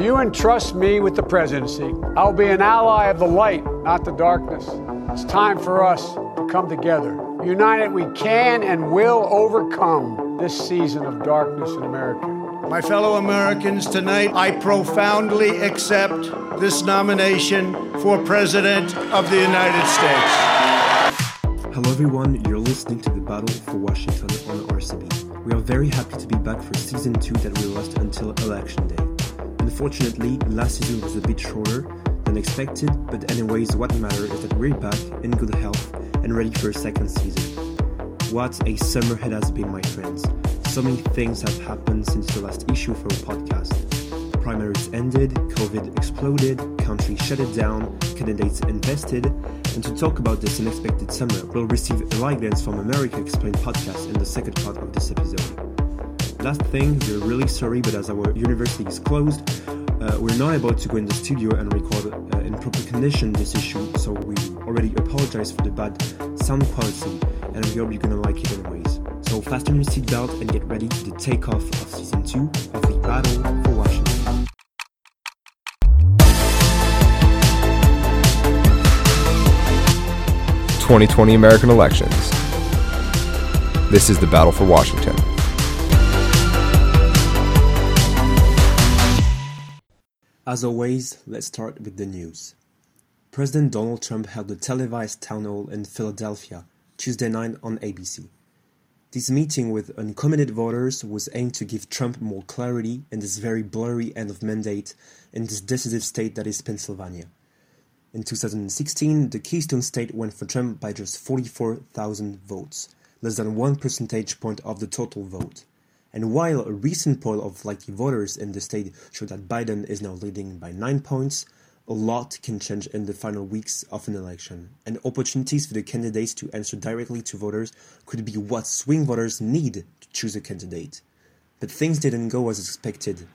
If you entrust me with the presidency, I'll be an ally of the light, not the darkness. It's time for us to come together. United, we can and will overcome this season of darkness in America. My fellow Americans, tonight I profoundly accept this nomination for President of the United States. Hello, everyone. You're listening to the Battle for Washington on RCB. We are very happy to be back for season two that will last until Election Day. Unfortunately, last season was a bit shorter than expected, but anyways, what matters is that we're back in good health and ready for a second season. What a summer it has been, my friends. So many things have happened since the last issue for our podcast. Primaries ended, COVID exploded, country shut it down, candidates invested, and to talk about this unexpected summer, we'll receive Eli Glantz from America Explained podcast in the second part of this episode. Last thing, we're really sorry, but as our university is closed, uh, we're not able to go in the studio and record uh, in proper condition this issue, so we already apologize for the bad sound quality, and we hope you're gonna like it anyways. So fasten your seatbelt and get ready for the takeoff of season 2 of the Battle for Washington. Twenty twenty American elections. This is the battle for Washington. As always, let's start with the news. President Donald Trump held a televised town hall in Philadelphia Tuesday night on ABC. This meeting with uncommitted voters was aimed to give Trump more clarity in this very blurry end of mandate in this decisive state that is Pennsylvania. In 2016, the Keystone State went for Trump by just 44,000 votes, less than one percentage point of the total vote. And while a recent poll of likely voters in the state showed that Biden is now leading by 9 points, a lot can change in the final weeks of an election, and opportunities for the candidates to answer directly to voters could be what swing voters need to choose a candidate. But things didn't go as expected,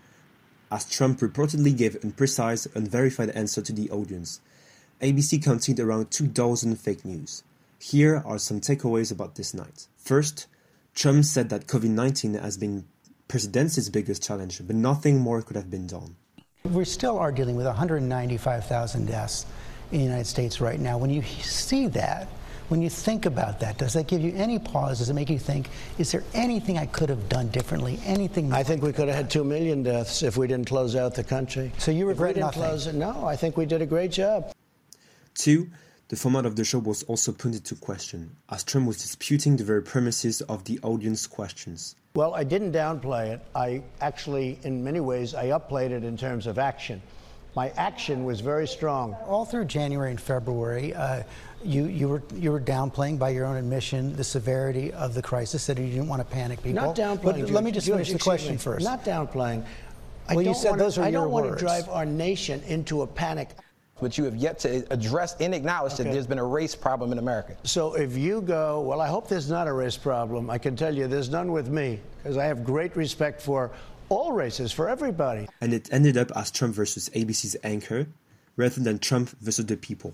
as Trump reportedly gave an imprecise, unverified answer to the audience. ABC counted around two dozen fake news. Here are some takeaways about this night. First, Trump said that COVID 19 has been president's biggest challenge, but nothing more could have been done. We still are dealing with 195,000 deaths in the United States right now. When you see that, when you think about that, does that give you any pause? Does it make you think, is there anything I could have done differently? Anything? I think we could have had 2 million deaths if we didn't close out the country. So you If we regret didn't nothing? close it, no, I think we did a great job. Two, the format of the show was also put into question, as Trump was disputing the very premises of the audience questions. Well, I didn't downplay it. I actually, in many ways, I upplayed it in terms of action. My action was very strong. All through January and February, uh, you, you, were, you were downplaying by your own admission the severity of the crisis, that you didn't want to panic people. Not downplaying. But let me just George, finish the question me. first. Not downplaying. I Well, you don't said wanna- those are I your don't want to drive our nation into a panic. But you have yet to address and acknowledge that there's been a race problem in America. So if you go, well, I hope there's not a race problem. I can tell you there's none with me because I have great respect for all races, for everybody. And it ended up as Trump versus ABC's anchor, rather than Trump versus the people.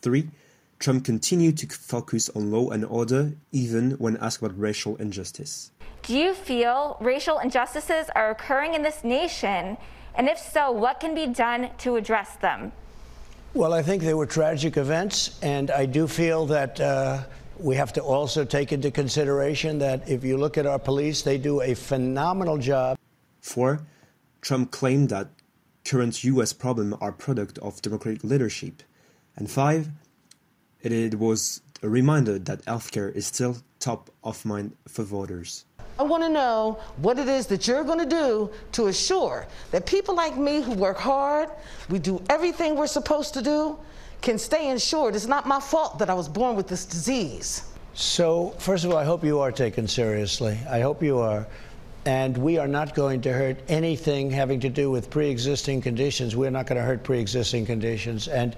Three, Trump continued to focus on law and order even when asked about racial injustice. Do you feel racial injustices are occurring in this nation? And if so, what can be done to address them? Well, I think they were tragic events, and I do feel that uh, we have to also take into consideration that if you look at our police, they do a phenomenal job. Four, Trump claimed that current US problems are product of democratic leadership. And five, it, it was a reminder that healthcare is still top of mind for voters. I want to know what it is that you're going to do to assure that people like me who work hard, we do everything we're supposed to do, can stay insured. It's not my fault that I was born with this disease. So, first of all, I hope you are taken seriously. I hope you are. And we are not going to hurt anything having to do with pre existing conditions. We're not going to hurt pre existing conditions. And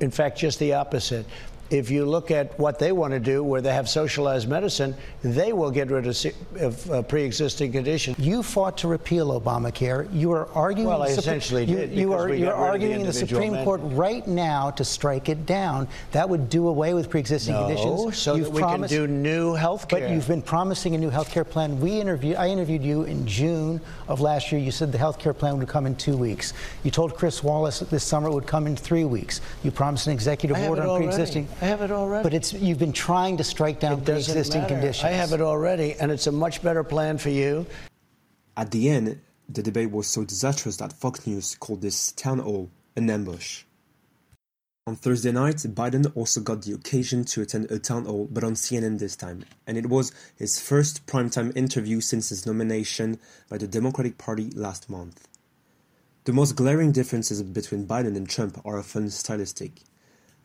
in fact, just the opposite. If you look at what they want to do, where they have socialized medicine, they will get rid of, of uh, pre-existing conditions. You fought to repeal Obamacare. You are arguing. Well, I essentially you, did You are we you're got rid of the arguing in the individual Supreme Court right now to strike it down. That would do away with pre-existing No, conditions. so You've that we promised, can do new health care. But you've been promising a new health care plan. We interviewed. I interviewed you in June of last year. You said the health care plan would come in two weeks. You told Chris Wallace that this summer it would come in three weeks. You promised an executive I order on pre-existing. I have it already. But it's you've been trying to strike down It doesn't pre-existing conditions. I have it already, and it's a much better plan for you. At the end, the debate was so disastrous that Fox News called this town hall an ambush. On Thursday night, Biden also got the occasion to attend a town hall, but on CNN this time, and it was his first primetime interview since his nomination by the Democratic Party last month. The most glaring differences between Biden and Trump are often stylistic.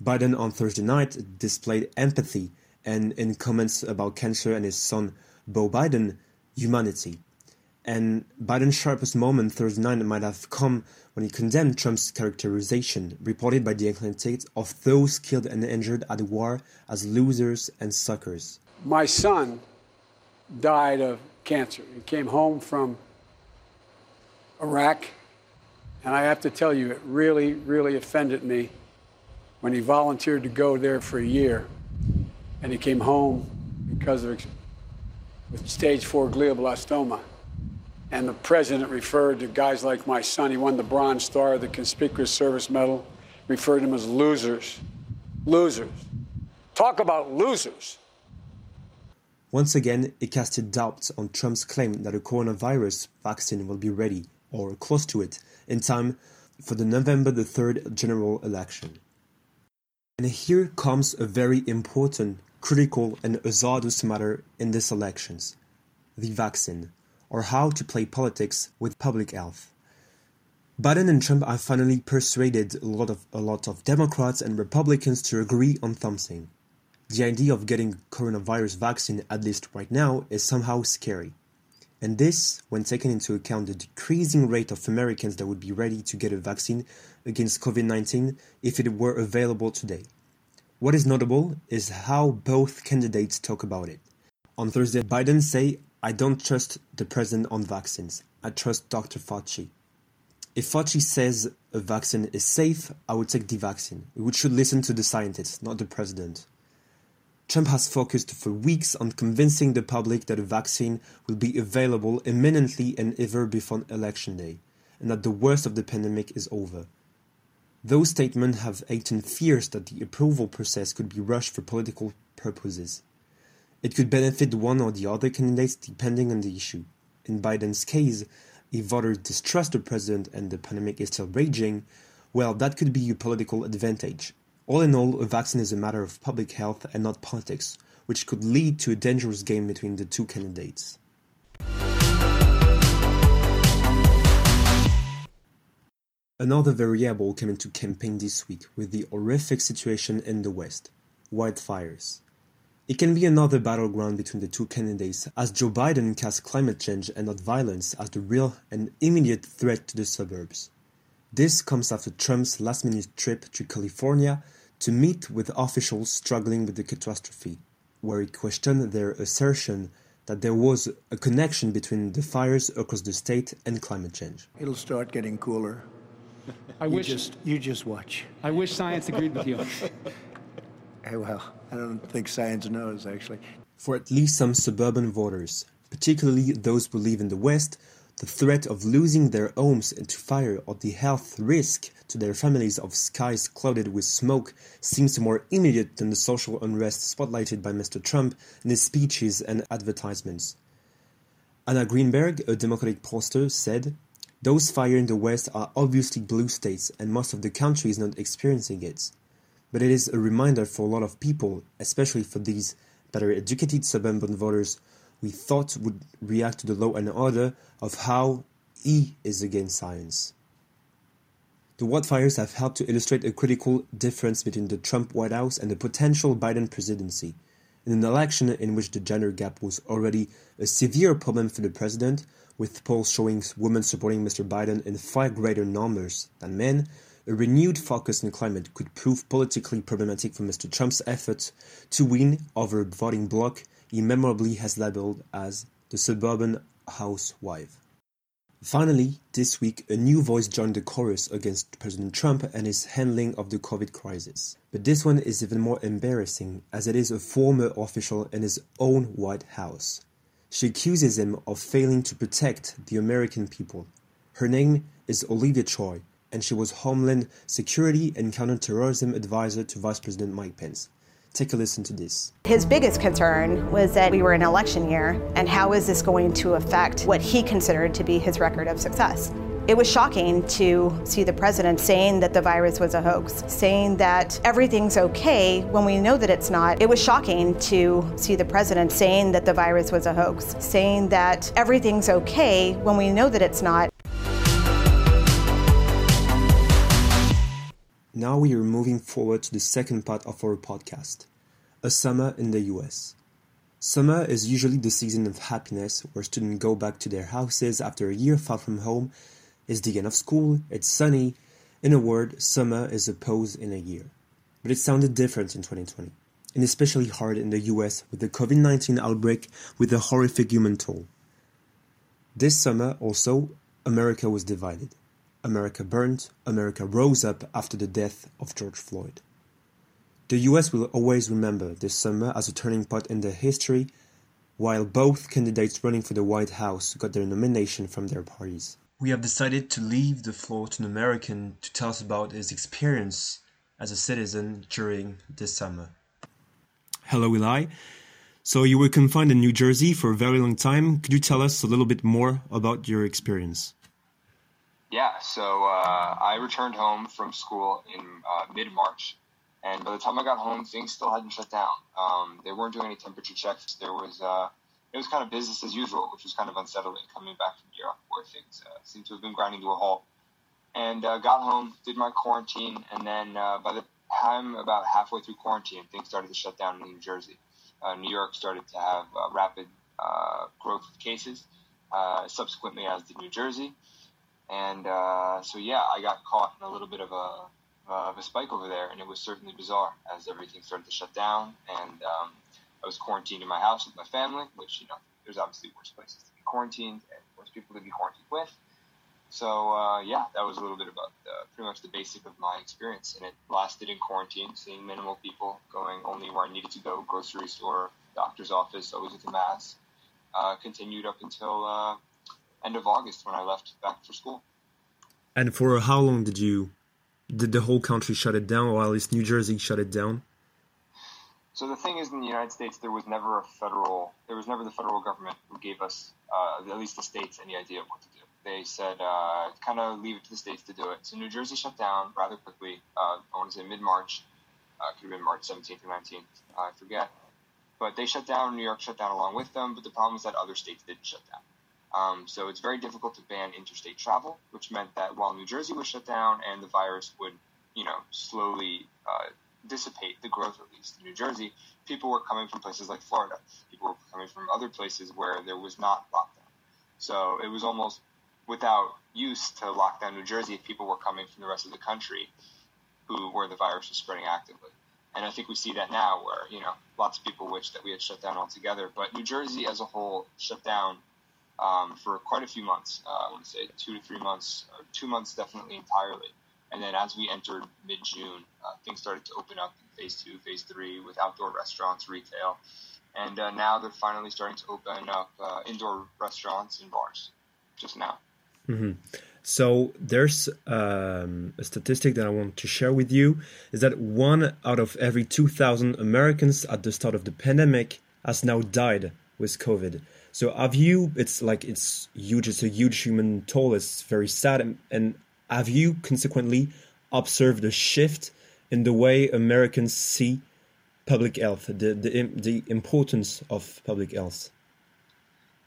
Biden on Thursday night displayed empathy and, in comments about cancer and his son, Beau Biden, humanity. And Biden's sharpest moment Thursday night might have come when he condemned Trump's characterization, reported by the Atlantic, of those killed and injured at the war as losers and suckers. My son died of cancer. He came home from Iraq, and I have to tell you, it really, really offended me when he volunteered to go there for a year, and he came home because of with stage four glioblastoma. And the president referred to guys like my son. He won the Bronze Star, the Conspicuous Service Medal, referred to them as losers. Losers. Talk about losers. Once again, it casted doubts on Trump's claim that a coronavirus vaccine will be ready, or close to it, in time for the November the 3rd general election. And here comes a very important, critical, and hazardous matter in these elections the vaccine, or how to play politics with public health. Biden and Trump have finally persuaded a lot of a lot of Democrats and Republicans to agree on something. The idea of getting coronavirus vaccine, at least right now, is somehow scary. And this, when taken into account the decreasing rate of Americans that would be ready to get a vaccine against COVID 19 if it were available today. What is notable is how both candidates talk about it. On Thursday, Biden say, I don't trust the president on vaccines. I trust Dr. Fauci. If Fauci says a vaccine is safe, I would take the vaccine. We should listen to the scientists, not the president. Trump has focused for weeks on convincing the public that a vaccine will be available imminently and ever before election day, and that the worst of the pandemic is over. Those statements have heightened fears that the approval process could be rushed for political purposes. It could benefit one or the other candidates depending on the issue. In Biden's case, if voters distrust the president and the pandemic is still raging, well, that could be a political advantage. All in all, a vaccine is a matter of public health and not politics, which could lead to a dangerous game between the two candidates. Another variable came into campaign this week with the horrific situation in the West wildfires. It can be another battleground between the two candidates as Joe Biden casts climate change and not violence as the real and immediate threat to the suburbs. This comes after Trump's last minute trip to California to meet with officials struggling with the catastrophe, where he questioned their assertion that there was a connection between the fires across the state and climate change. It'll start getting cooler. I You wish just, you just watch. I wish science agreed with you. Hey, well, I don't think science knows, actually. For at least some suburban voters, particularly those who live in the West, the threat of losing their homes to fire or the health risk to their families of skies clouded with smoke seems more immediate than the social unrest spotlighted by Mr. Trump in his speeches and advertisements. Anna Greenberg, a Democratic pollster, said, Those fires in the West are obviously blue states, and most of the country is not experiencing it. But it is a reminder for a lot of people, especially for these better educated suburban voters we thought would react to the law and order of how he is against science. The wildfires have helped to illustrate a critical difference between the Trump White House and the potential Biden presidency. In an election in which the gender gap was already a severe problem for the president, with polls showing women supporting Mr. Biden in far greater numbers than men, a renewed focus on climate could prove politically problematic for Mr. Trump's efforts to win over a voting bloc he memorably has labeled as the suburban housewife. Finally, this week, a new voice joined the chorus against President Trump and his handling of the COVID crisis. But this one is even more embarrassing as it is a former official in his own White House. She accuses him of failing to protect the American people. Her name is Olivia Troye, and she was Homeland Security and Counterterrorism Advisor to Vice President Mike Pence. Take a listen to this. His biggest concern was that we were in election year, and how is this going to affect what he considered to be his record of success? It was shocking to see the president saying that the virus was a hoax, saying that everything's okay when we know that it's not. It was shocking to see the president saying that the virus was a hoax, saying that everything's okay when we know that it's not. Now we are moving forward to the second part of our podcast A Summer in the US. Summer is usually the season of happiness where students go back to their houses after a year far from home. It's the end of school, it's sunny. In a word, summer is a pause in a year. But it sounded different in 2020, and especially hard in the US with the COVID 19 outbreak with a horrific human toll. This summer, also, America was divided. America burned, America rose up after the death of George Floyd. The US will always remember this summer as a turning point in their history, while both candidates running for the White House got their nomination from their parties. We have decided to leave the floor to an American to tell us about his experience as a citizen during this summer. Hello, Eli. So you were confined in New Jersey for a very long time. Could you tell us a little bit more about your experience? Yeah, so uh, I returned home from school in uh, mid March, and by the time I got home, things still hadn't shut down. Um, they weren't doing any temperature checks. There was uh, it was kind of business as usual, which was kind of unsettling coming back from Europe, where things uh, seemed to have been grinding to a halt. And uh, got home, did my quarantine, and then uh, by the time about halfway through quarantine, things started to shut down in New Jersey. New York started to have rapid growth of cases. subsequently, as did New Jersey. And uh, so, yeah, I got caught in a little bit of a uh, of a spike over there, and it was certainly bizarre as everything started to shut down. And um, I was quarantined in my house with my family, which you know, there's obviously worse places to be quarantined and worse people to be quarantined with. So uh, yeah, that was a little bit about pretty much the basic of my experience, and it lasted in quarantine, seeing minimal people, going only where I needed to go, grocery store, doctor's office, always with a mask. Uh, continued up until uh, end of August when I left back for school. And for how long did you did the whole country shut it down, or at least New Jersey shut it down? So the thing is, in the United States, there was never a federal, there was never the federal government who gave us, uh, at least the states, any idea of what to do. They said, uh, kind of leave it to the states to do it. So New Jersey shut down rather quickly. Uh, I want to say mid-March, uh, could have been March 17th or 19th, I forget. But they shut down. New York shut down along with them. But the problem is that other states didn't shut down. Um, so it's very difficult to ban interstate travel, which meant that while New Jersey was shut down and the virus would, you know, slowly uh, dissipate, the growth at least in New Jersey, people were coming from places like Florida. People were coming from other places where there was not lockdown. So it was almost without use to lock down New Jersey if people were coming from the rest of the country who where the virus was spreading actively. And I think we see that now where, you know, lots of people wish that we had shut down altogether. But New Jersey as a whole shut down um, for quite a few months. Uh, I want to say two to three months, or two months definitely entirely. And then as we entered mid June, uh, things started to open up in phase two, phase three with outdoor restaurants, retail. And uh, now they're finally starting to open up uh, indoor restaurants and bars just now. Mm-hmm. So there's um, a statistic that I want to share with you is that one out of every 2,000 Americans at the start of the pandemic has now died with COVID. So have you? It's like it's huge. It's a huge human toll. It's very sad. And, and have you consequently observed a shift in the way Americans see public health, the the the importance of public health?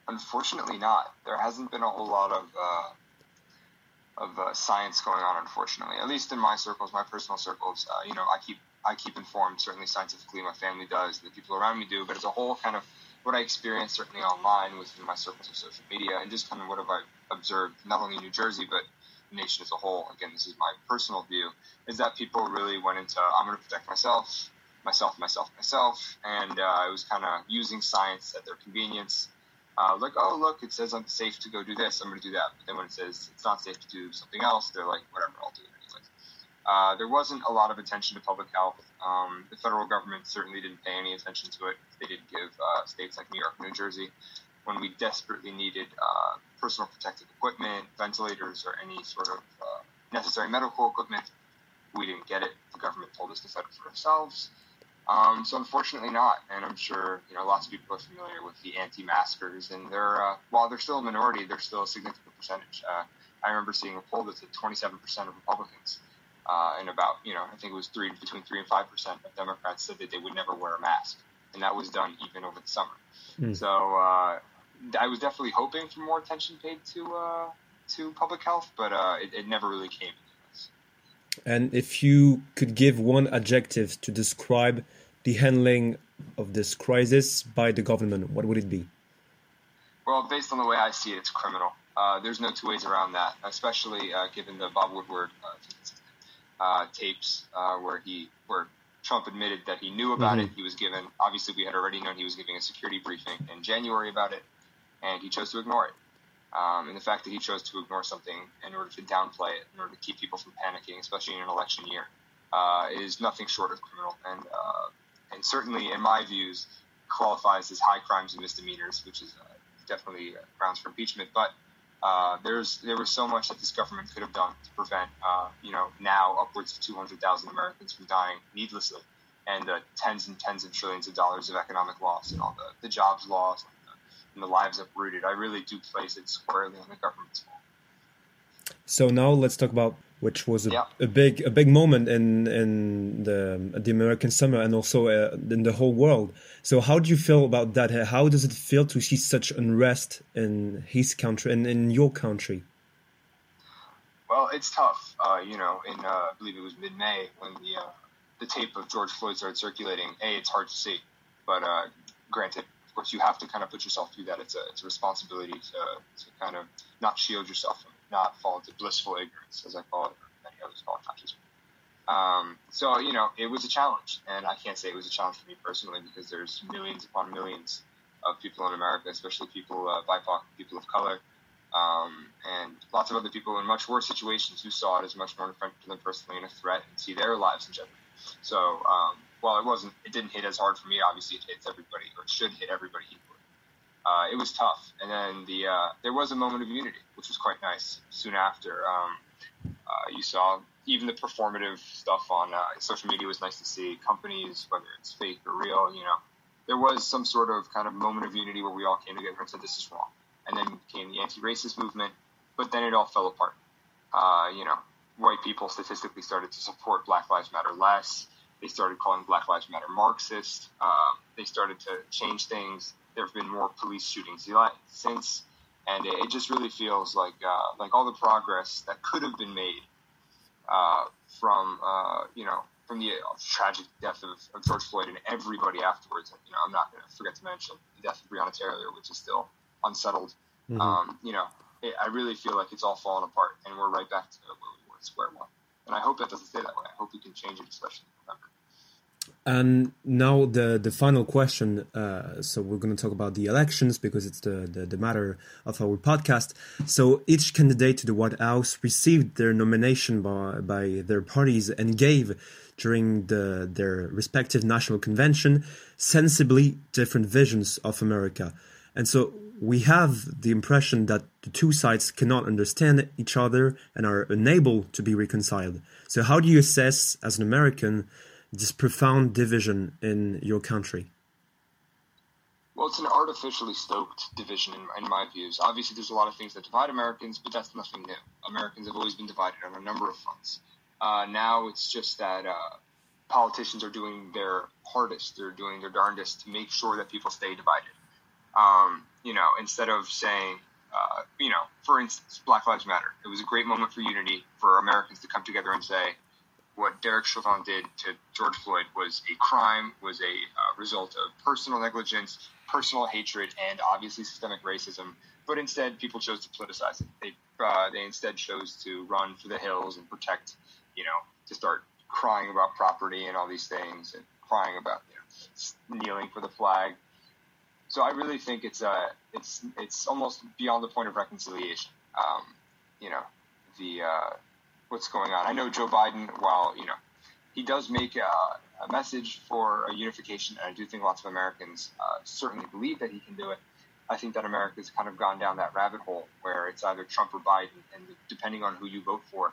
Unfortunately, not. There hasn't been a whole lot of. Uh, of uh, science going on, unfortunately, at least in my circles, my personal circles. Uh, you know, I keep I keep informed. Certainly, scientifically, my family does, the people around me do. But as a whole, kind of what I experienced certainly online within my circles of social media and just kind of what have I observed not only in New Jersey but the nation as a whole, again, this is my personal view, is that people really went into I'm going to protect myself, myself, myself, myself, and uh, it was kind of using science at their convenience. Uh, like, oh, look, it says I'm safe to go do this, I'm going to do that. But then when it says it's not safe to do something else, they're like, whatever, I'll do it. Uh, there wasn't a lot of attention to public health. Um, the federal government certainly didn't pay any attention to it. They didn't give uh, states like New York, New Jersey, when we desperately needed uh, personal protective equipment, ventilators, or any sort of uh, necessary medical equipment, we didn't get it. The government told us to fight for ourselves. Um, so unfortunately not, and I'm sure you know lots of people are familiar with the anti-maskers, and they're uh, while they're still a minority, they're still a significant percentage. I remember seeing a poll that said 27% of Republicans uh, and about you know I think it was three between three and five percent of Democrats said that they would never wear a mask, and that was done even over the summer. Mm. So uh, I was definitely hoping for more attention paid to uh, to public health, but uh, it, it never really came. And if you could give one adjective to describe the handling of this crisis by the government, what would it be? Well, based on the way I see it, it's criminal. Uh, there's no two ways around that, especially uh, given the Bob Woodward uh, tapes uh, where he where Trump admitted that he knew about Mhm. it. He was given obviously we had already known he was giving a security briefing in January about it, and he chose to ignore it. Um, and the fact that he chose to ignore something in order to downplay it, in order to keep people from panicking, especially in an election year, uh, is nothing short of criminal, and uh, and certainly in my views qualifies as high crimes and misdemeanors, which is uh, definitely grounds for impeachment. But uh, there's there was so much that this government could have done to prevent, uh, you know, now upwards of 200,000 Americans from dying needlessly, and the tens and tens of trillions of dollars of economic loss and all the, the jobs lost and the, and the lives uprooted. I really do place it squarely on the government's fault. So now let's talk about which was a, Yeah. a big a big moment in in the the American summer and also uh, in the whole world. So how do you feel about that? How does it feel to see such unrest in his country and in your country? Well, it's tough. Uh, you know, in uh, I believe it was mid-May when the uh, the tape of George Floyd started circulating. A, it's hard to see, but uh, granted, of course, you have to kind of put yourself through that. It's a it's a responsibility to to kind of not shield yourself from not fall into blissful ignorance, as I call it, many others call it. Um, so you know, it was a challenge, and I can't say it was a challenge for me personally because there's millions upon millions of people in America, especially people uh, BIPOC, people of color, um, and lots of other people in much worse situations who saw it as much more in front of them personally and a threat and see their lives in jeopardy. So um, while it wasn't, it didn't hit as hard for me. Obviously, it hits everybody, or it should hit everybody equally. Uh, it was tough, and then the uh, there was a moment of unity, which was quite nice. Soon after, um, uh, you saw even the performative stuff on uh, social media was nice to see. Companies, whether it's fake or real, you know, there was some sort of kind of moment of unity where we all came together and said this is wrong. And then came the anti-racist movement, but then it all fell apart. Uh, you know, white people statistically started to support Black Lives Matter less. They started calling Black Lives Matter Marxist. Uh, they started to change things. There have been more police shootings since, and it, it just really feels like uh, like all the progress that could have been made uh, from uh, you know from the uh, tragic death of, of George Floyd and everybody afterwards. You know, I'm not going to forget to mention the death of Breonna Taylor, which is still unsettled. Mhm. Um, you know, it, I really feel like it's all fallen apart, and we're right back to where we square one. And I hope that doesn't stay that way. I hope we can change it, especially in November. And now the the final question. Uh, so we're going to talk about the elections because it's the, the the matter of our podcast. So each candidate to the White House received their nomination by by their parties and gave during the their respective national convention sensibly different visions of America. And so we have the impression that the two sides cannot understand each other and are unable to be reconciled. So how do you assess as an American this profound division in your country? Well, it's an artificially stoked division in, in my views. Obviously, there's a lot of things that divide Americans, but that's nothing new. Americans have always been divided on a number of fronts. Uh, now it's just that uh, politicians are doing their hardest, they're doing their darndest to make sure that people stay divided. Um, you know, instead of saying, uh, you know, for instance, Black Lives Matter. It was a great moment for unity for Americans to come together and say, what Derek Chauvin did to George Floyd was a crime, was a uh, result of personal negligence, personal hatred, and obviously systemic racism. But instead people chose to politicize it. They uh, they instead chose to run for the hills and protect, you know, to start crying about property and all these things and crying about you know kneeling for the flag. So I really think it's uh it's it's almost beyond the point of reconciliation. Um, you know, the uh, what's going on. I know Joe Biden, while you know he does make a, a message for a unification, and I do think lots of Americans uh, certainly believe that he can do it. I think that America's kind of gone down that rabbit hole where it's either Trump or Biden, and depending on who you vote for,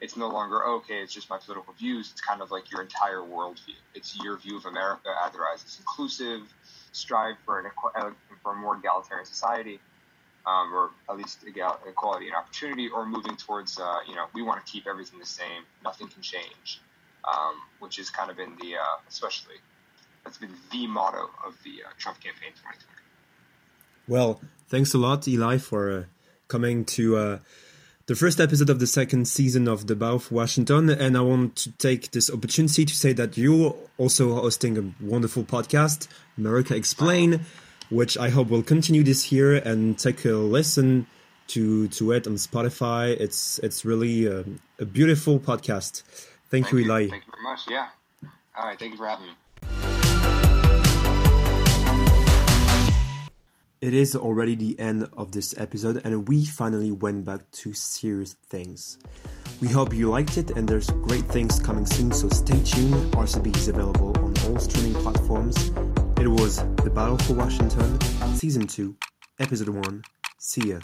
it's no longer okay. It's just my political views. It's kind of like your entire worldview. It's your view of America, either as it's inclusive, strive for an equ- for a more egalitarian society, um, or at least egal- equality and opportunity, or moving towards uh, you know we want to keep everything the same, nothing can change, um, which has kind of been the uh, especially that's been the motto of the uh, Trump campaign 2020. Well, thanks a lot, Eli, for uh, coming to uh, the first episode of the second season of The for Washington. And I want to take this opportunity to say that you're also hosting a wonderful podcast, America Explain, which I hope will continue this year and take a listen to to it on Spotify. It's it's really a, a beautiful podcast. Thank, Thank you, you. Eli. Thank you very much. Yeah. All right. Thank you for having me. It is already the end of this episode, and we finally went back to serious things. We hope you liked it, and there's great things coming soon, so stay tuned. RCB is available on all streaming platforms. It was The Battle for Washington, Season 2, Episode 1. See ya.